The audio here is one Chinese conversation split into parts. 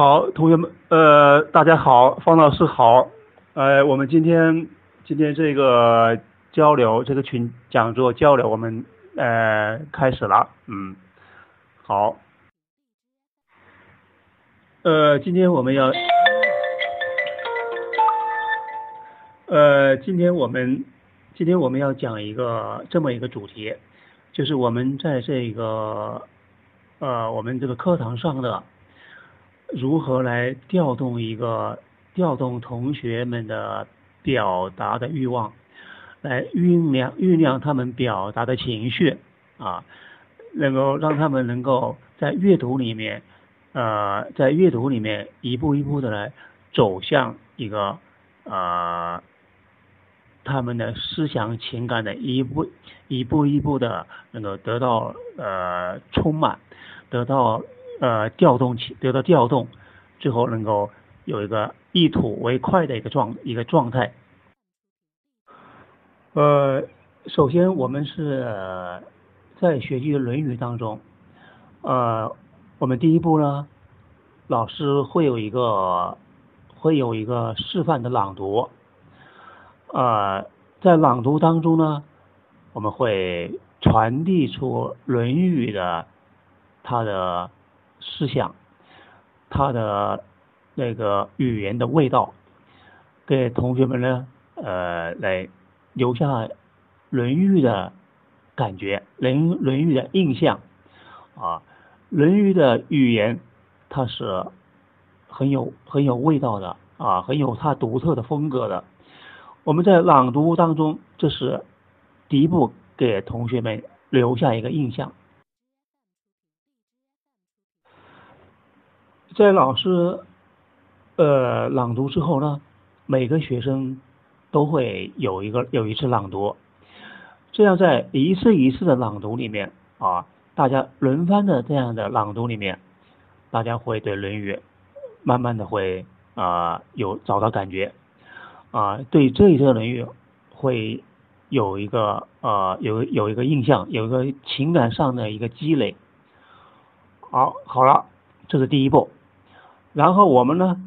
好，同学们，呃，大家好，方老师好，呃，我们今天今天这个交流，这个群讲座交流，我们呃开始了，嗯，好，呃，今天我们要，呃，今天我们今天我们要讲一个这么一个主题，就是我们在这个呃我们这个课堂上的。如何来调动一个调动同学们的表达的欲望，来酝酿酝酿他们表达的情绪啊，能够让他们能够在阅读里面，呃，在阅读里面一步一步的来走向一个呃他们的思想情感的一步一步一步的能够得到呃充满，得到。呃，调动起得到调动，最后能够有一个一吐为快的一个状一个状态。呃，首先我们是在学习《论语》当中，呃，我们第一步呢，老师会有一个会有一个示范的朗读，呃，在朗读当中呢，我们会传递出《论语》的它的。思想，他的那个语言的味道，给同学们呢，呃，来留下《论语》的感觉，《论论语》的印象啊，《论语》的语言它是很有很有味道的啊，很有它独特的风格的。我们在朗读当中，这是第一步，给同学们留下一个印象。在老师呃朗读之后呢，每个学生都会有一个有一次朗读，这样在一次一次的朗读里面啊，大家轮番的这样的朗读里面，大家会对《论语》慢慢的会啊有找到感觉啊，对这一册《论语》会有一个呃有有一个印象，有一个情感上的一个积累。好，好了，这是第一步。然后我们呢，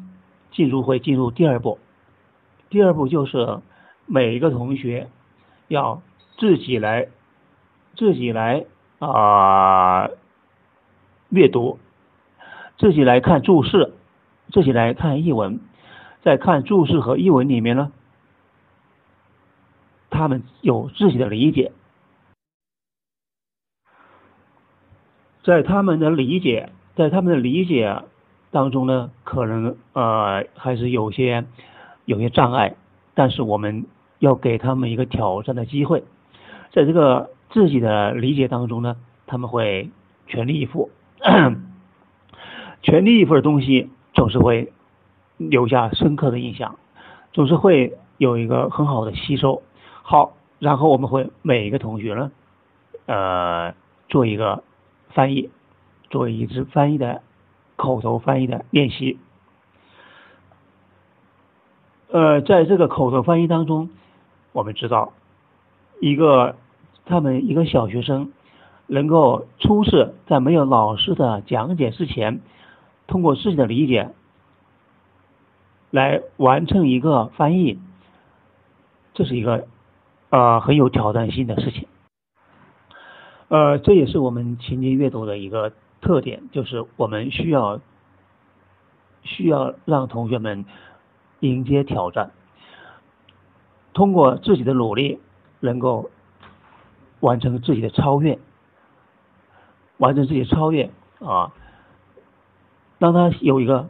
进入会进入第二步，第二步就是每一个同学要自己来自己来啊阅读，自己来看注释，自己来看译文，在看注释和译文里面呢，他们有自己的理解，在他们的理解，在他们的理解。当中呢，可能呃还是有些有些障碍，但是我们要给他们一个挑战的机会，在这个自己的理解当中呢，他们会全力以赴，全力以赴的东西总是会留下深刻的印象，总是会有一个很好的吸收。好，然后我们会每一个同学呢，呃，做一个翻译，做一次翻译的。口头翻译的练习，呃，在这个口头翻译当中，我们知道，一个他们一个小学生能够初次在没有老师的讲解之前，通过自己的理解来完成一个翻译，这是一个呃很有挑战性的事情，呃，这也是我们情节阅读的一个。特点就是我们需要需要让同学们迎接挑战，通过自己的努力能够完成自己的超越，完成自己的超越啊，让他有一个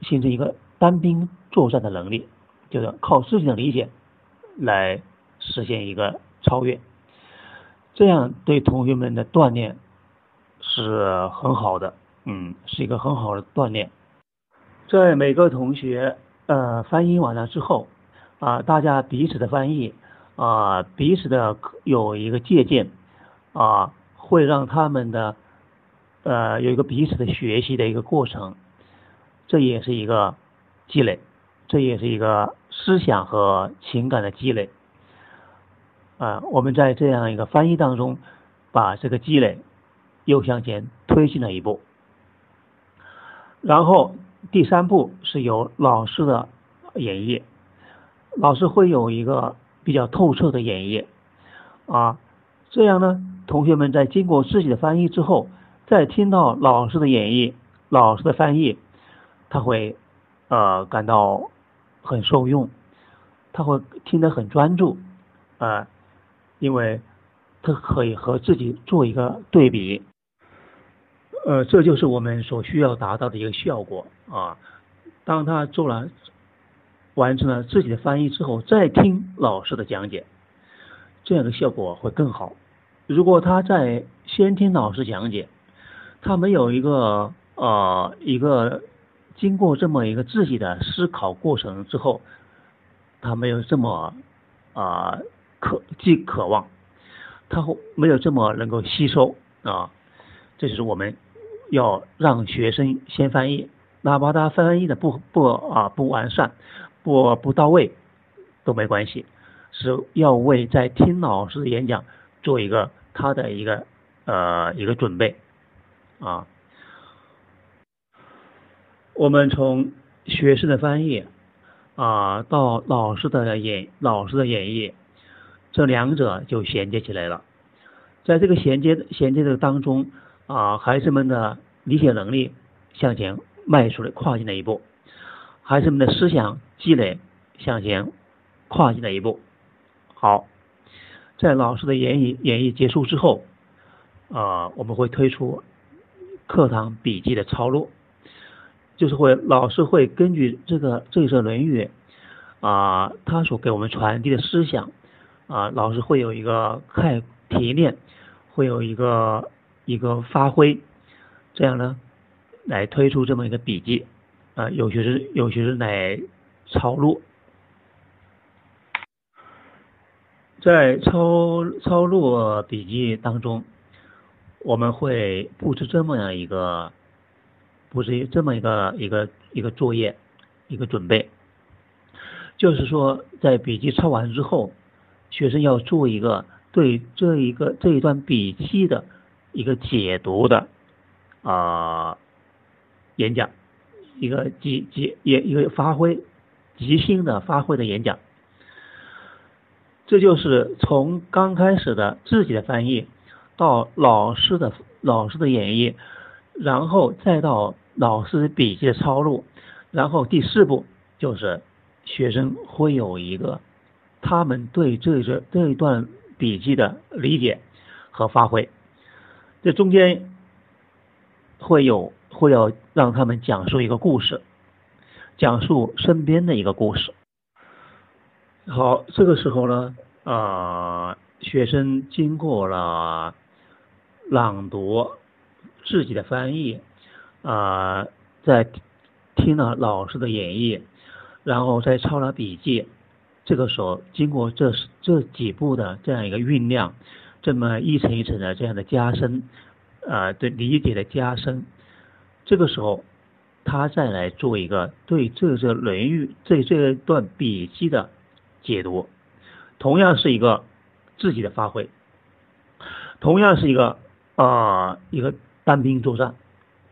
形成一个单兵作战的能力，就是靠自己的理解来实现一个超越，这样对同学们的锻炼。是很好的，嗯，是一个很好的锻炼。在每个同学呃翻译完了之后，啊，大家彼此的翻译啊，彼此的有一个借鉴啊，会让他们的呃有一个彼此的学习的一个过程，这也是一个积累，这也是一个思想和情感的积累。啊，我们在这样一个翻译当中，把这个积累。又向前推进了一步，然后第三步是由老师的演绎，老师会有一个比较透彻的演绎。啊，这样呢，同学们在经过自己的翻译之后，再听到老师的演绎、老师的翻译，他会呃感到很受用，他会听得很专注。啊，因为他可以和自己做一个对比。呃，这就是我们所需要达到的一个效果啊。当他做了完成了自己的翻译之后，再听老师的讲解，这样的效果会更好。如果他在先听老师讲解，他没有一个呃一个经过这么一个自己的思考过程之后，他没有这么啊渴既渴望，他会没有这么能够吸收啊，这就是我们。要让学生先翻译，哪怕他翻译的不不啊不完善，不不到位都没关系，是要为在听老师的演讲做一个他的一个呃一个准备啊。我们从学生的翻译啊到老师的演老师的演绎，这两者就衔接起来了，在这个衔接衔接的当中。啊，孩子们的理解能力向前迈出了跨进了一步，孩子们的思想积累向前跨进了一步。好，在老师的演绎演绎结束之后，啊，我们会推出课堂笔记的抄录，就是会老师会根据这个这一则《论语》啊，他所给我们传递的思想啊，老师会有一个看提炼，会有一个。一个发挥，这样呢，来推出这么一个笔记啊，有学生有学生来抄录，在抄抄录笔记当中，我们会布置这么样一个布置这么一个一个一个作业一个准备，就是说在笔记抄完之后，学生要做一个对这一个这一段笔记的。一个解读的啊演讲，一个即即也一个发挥即兴的发挥的演讲，这就是从刚开始的自己的翻译，到老师的老师的演绎，然后再到老师笔记的抄录，然后第四步就是学生会有一个他们对这这这一段笔记的理解和发挥。这中间会有会要让他们讲述一个故事，讲述身边的一个故事。好，这个时候呢，啊，学生经过了朗读自己的翻译，啊，在听了老师的演绎，然后再抄了笔记。这个时候，经过这这几步的这样一个酝酿。这么一层一层的这样的加深，啊，对理解的加深，这个时候他再来做一个对这这《论语》这这段笔记的解读，同样是一个自己的发挥，同样是一个啊一个单兵作战，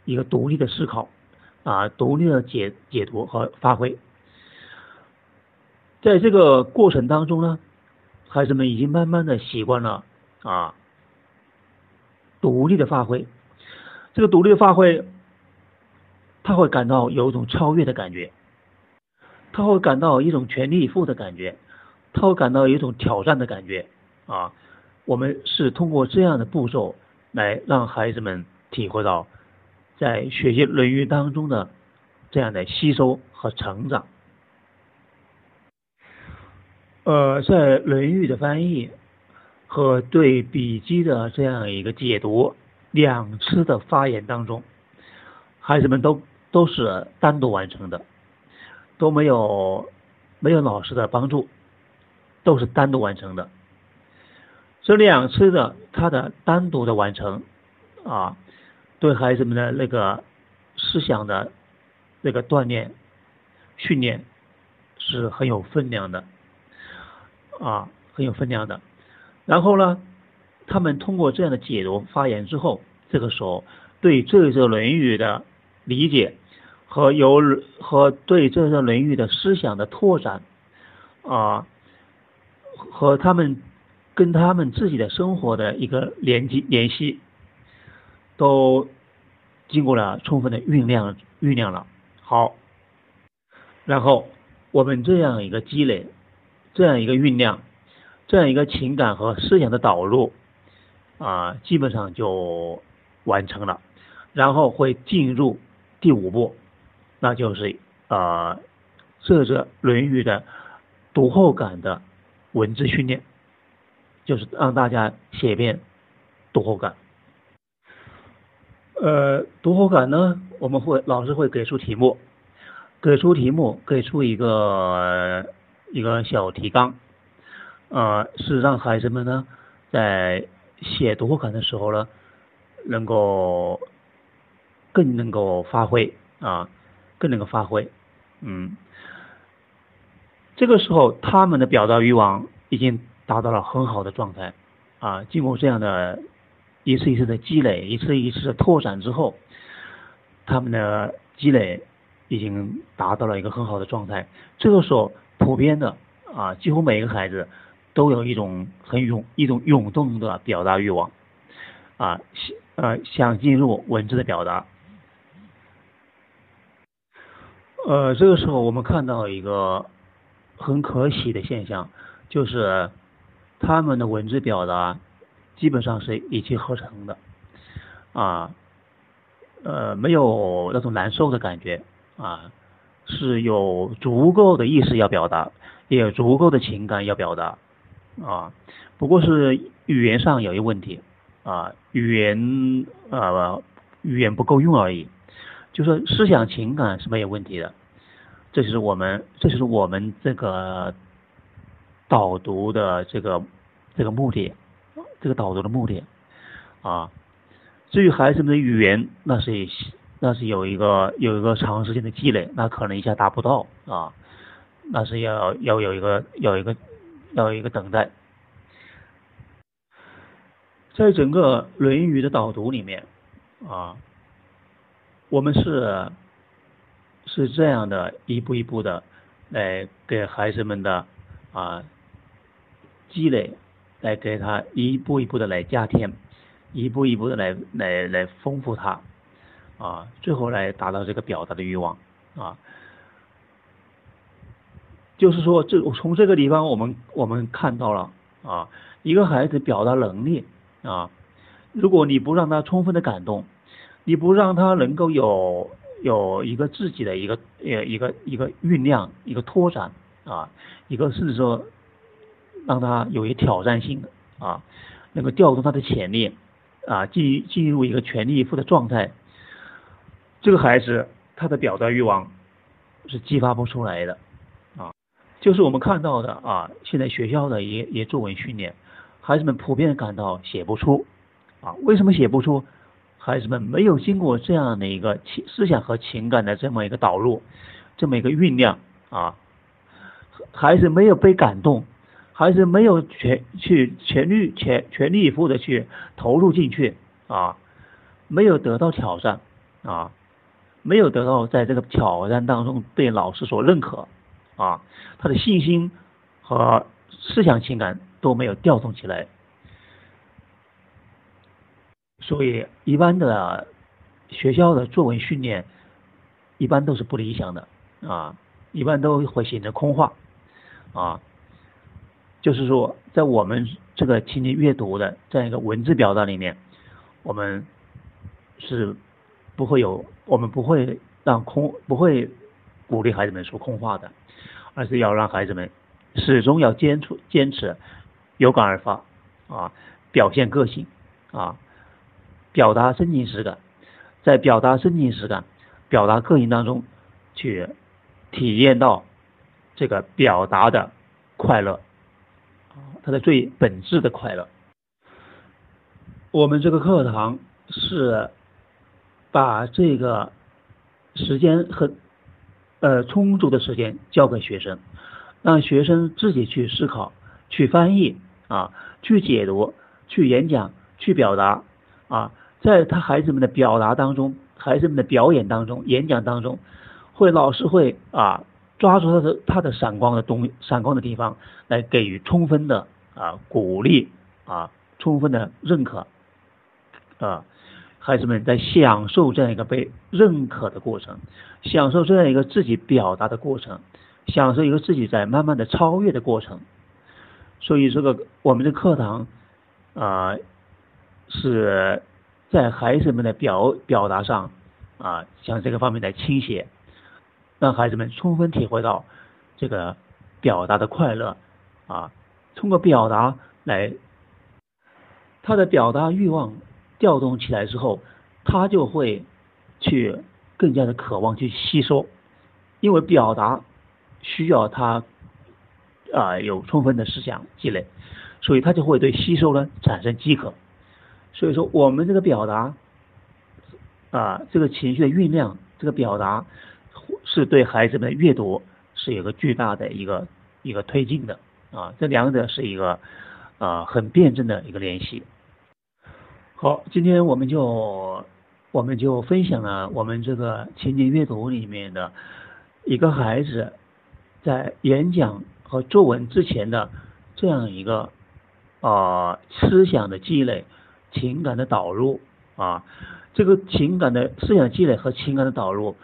一个独立的思考。啊独立的解解读和发挥，在这个过程当中呢，孩子们已经慢慢的习惯了。啊，独立的发挥，这个独立的发挥，他会感到有一种超越的感觉，他会感到一种全力以赴的感觉，他会感到一种挑战的感觉啊。我们是通过这样的步骤来让孩子们体会到在学习《论语》当中的这样的吸收和成长。呃，在《论语》的翻译。和对笔记的这样一个解读，两次的发言当中，孩子们都都是单独完成的，都没有没有老师的帮助，都是单独完成的。这两次的他的单独的完成啊，对孩子们的那个思想的那个锻炼训练是很有分量的啊，很有分量的。然后呢，他们通过这样的解读发言之后，这个时候对这则《论语》的理解和有和对这个《论语》的思想的拓展啊，和他们跟他们自己的生活的一个联系联系，都经过了充分的酝酿酝酿了。好，然后我们这样一个积累，这样一个酝酿，这样一个情感和思想的导入啊，基本上就完成了，然后会进入第五步。那就是啊，这是《论语》的读后感的文字训练，就是让大家写一遍读后感。呃，读后感呢，我们会老师会给出题目，给出题目，给出一个一个小提纲，呃，是让孩子们呢在写读后感的时候呢，能够更能够发挥啊。更能够发挥，嗯，这个时候他们的表达欲望已经达到了很好的状态，啊，经过这样的一次一次的积累，一次一次的拓展之后，他们的积累已经达到了一个很好的状态。这个时候，普遍的啊，几乎每一个孩子都有一种很涌一种涌动的表达欲望，啊，想呃想进入文字的表达。呃，这个时候我们看到一个很可喜的现象，就是他们的文字表达基本上是一气呵成的，啊，呃，没有那种难受的感觉，啊，是有足够的意思要表达，也有足够的情感要表达，啊，不过是语言上有一问题，啊，语言呃语言不够用而已。就说思想情感是没有问题的，这就是我们，这就是我们这个导读的这个这个目的，这个导读的目的啊。至于孩子们的语言，那是那是有一个有一个长时间的积累，那可能一下达不到啊，那是要要有一个有一个要一个等待。在整个《论语》的导读里面啊。我们是是这样的一步一步的来给孩子们的啊积累，来给他一步一步的来加添，一步一步的来来来丰富他啊，最后来达到这个表达的欲望啊。就是说，这从这个地方我们我们看到了啊，一个孩子表达能力啊，如果你不让他充分的感动。你不让他能够有有一个自己的一个呃一个一个酝酿一个拓展啊，一个甚至说让他有一挑战性的啊，能够调动他的潜力啊，进进入一个全力以赴的状态，这个孩子他的表达欲望是激发不出来的，就是我们看到的啊，现在学校的一一作文训练，孩子们普遍感到写不出啊，为什么写不出？孩子们没有经过这样的一个情思想和情感的这么一个导入，这么一个酝酿啊，孩子没有被感动，孩子没有全去全力全全力以赴的去投入进去啊，没有得到挑战啊，没有得到在这个挑战当中被老师所认可啊，他的信心和思想情感都没有调动起来。所以，一般的学校的作文训练，一般都是不理想的啊，一般都会形成空话啊。就是说，在我们这个情景阅读的这样一个文字表达里面，我们是不会有，我们不会让空，不会鼓励孩子们说空话的，而是要让孩子们始终要坚持坚持有感而发啊，表现个性啊。表达真情实感，在表达真情实感、表达个性当中，去体验到这个表达的快乐，它的最本质的快乐。我们这个课堂是把这个时间和呃充足的时间交给学生，让学生自己去思考、去翻译啊、去解读、去演讲、去表达啊。在他孩子们的表达当中，孩子们的表演当中、演讲当中，会老师会啊抓住他的他的闪光的东闪光的地方，来给予充分的啊鼓励啊充分的认可啊，孩子们在享受这样一个被认可的过程，享受这样一个自己表达的过程，享受一个自己在慢慢的超越的过程。所以这个我们的课堂啊是。在孩子们的表表达上，啊，向这个方面来倾斜，让孩子们充分体会到这个表达的快乐，啊，通过表达来，他的表达欲望调动起来之后，他就会去更加的渴望去吸收，因为表达需要他啊有充分的思想积累，所以他就会对吸收呢产生饥渴。所以说，我们这个表达啊，这个情绪的酝酿，这个表达是对孩子们阅读是有个巨大的一个一个推进的啊，这两者是一个啊很辩证的一个联系。好，今天我们就我们就分享了我们这个情景阅读里面的一个孩子在演讲和作文之前的这样一个啊思想的积累。情感的导入啊，这个情感的思想积累和情感的导入，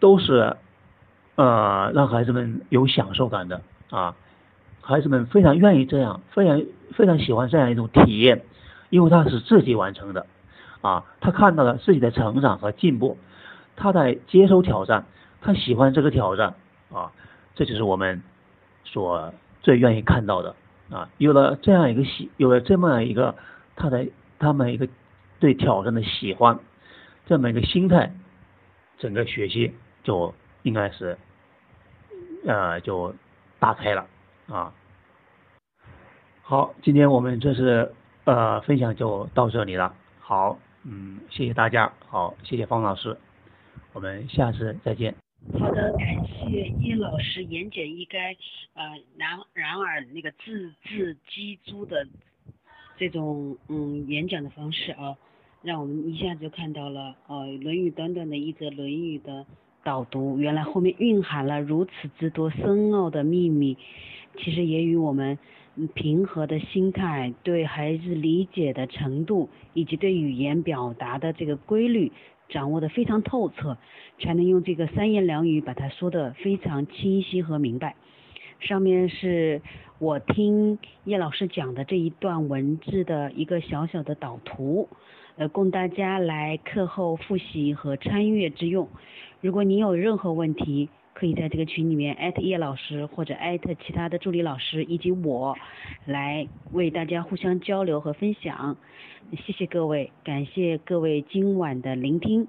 都是呃让孩子们有享受感的啊，孩子们非常愿意这样，非常非常喜欢这样一种体验，因为他是自己完成的啊，他看到了自己的成长和进步，他在接受挑战，他喜欢这个挑战啊，这就是我们所最愿意看到的啊，有了这样一个喜，有了这么一个他的。他们一个对挑战的喜欢，这么一个心态，整个学习就应该是呃就打开了啊。好，今天我们这是呃分享就到这里了。好，嗯，谢谢大家，好，谢谢方老师，我们下次再见。好的，感谢叶老师言简意赅，呃，然然而那个字字玑珠的。这种嗯演讲的方式啊，让我们一下子就看到了呃《论语》短短的一则《论语》的导读，原来后面蕴含了如此之多深奥的秘密。其实也与我们平和的心态、对孩子理解的程度，以及对语言表达的这个规律掌握的非常透彻，才能用这个三言两语把它说的非常清晰和明白。上面是我听叶老师讲的这一段文字的一个小小的导图，呃，供大家来课后复习和参阅之用。如果您有任何问题，可以在这个群里面艾特叶老师或者艾特其他的助理老师以及我，来为大家互相交流和分享。谢谢各位，感谢各位今晚的聆听。